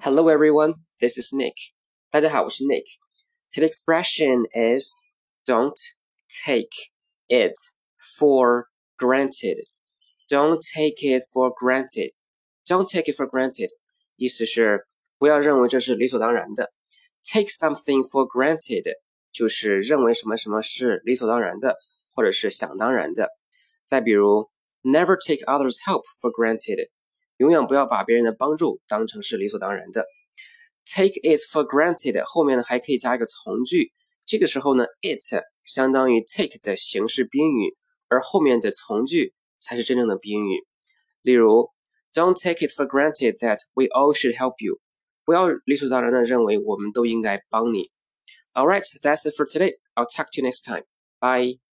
Hello everyone, this is Nick. 大家好，我是 Nick. Today's expression is don't take it for granted. Don't take it for granted. Don't take it for granted. 意思是不要认为这是理所当然的。Take something for granted 就是认为什么什么是理所当然的，或者是想当然的。再比如，Never take others' help for granted. 永远不要把别人的帮助当成是理所当然的。Take it for granted 后面呢还可以加一个从句，这个时候呢，it 相当于 take 的形式宾语，而后面的从句才是真正的宾语。例如，Don't take it for granted that we all should help you。不要理所当然的认为我们都应该帮你。All right, that's it for today. I'll talk to you next time. Bye.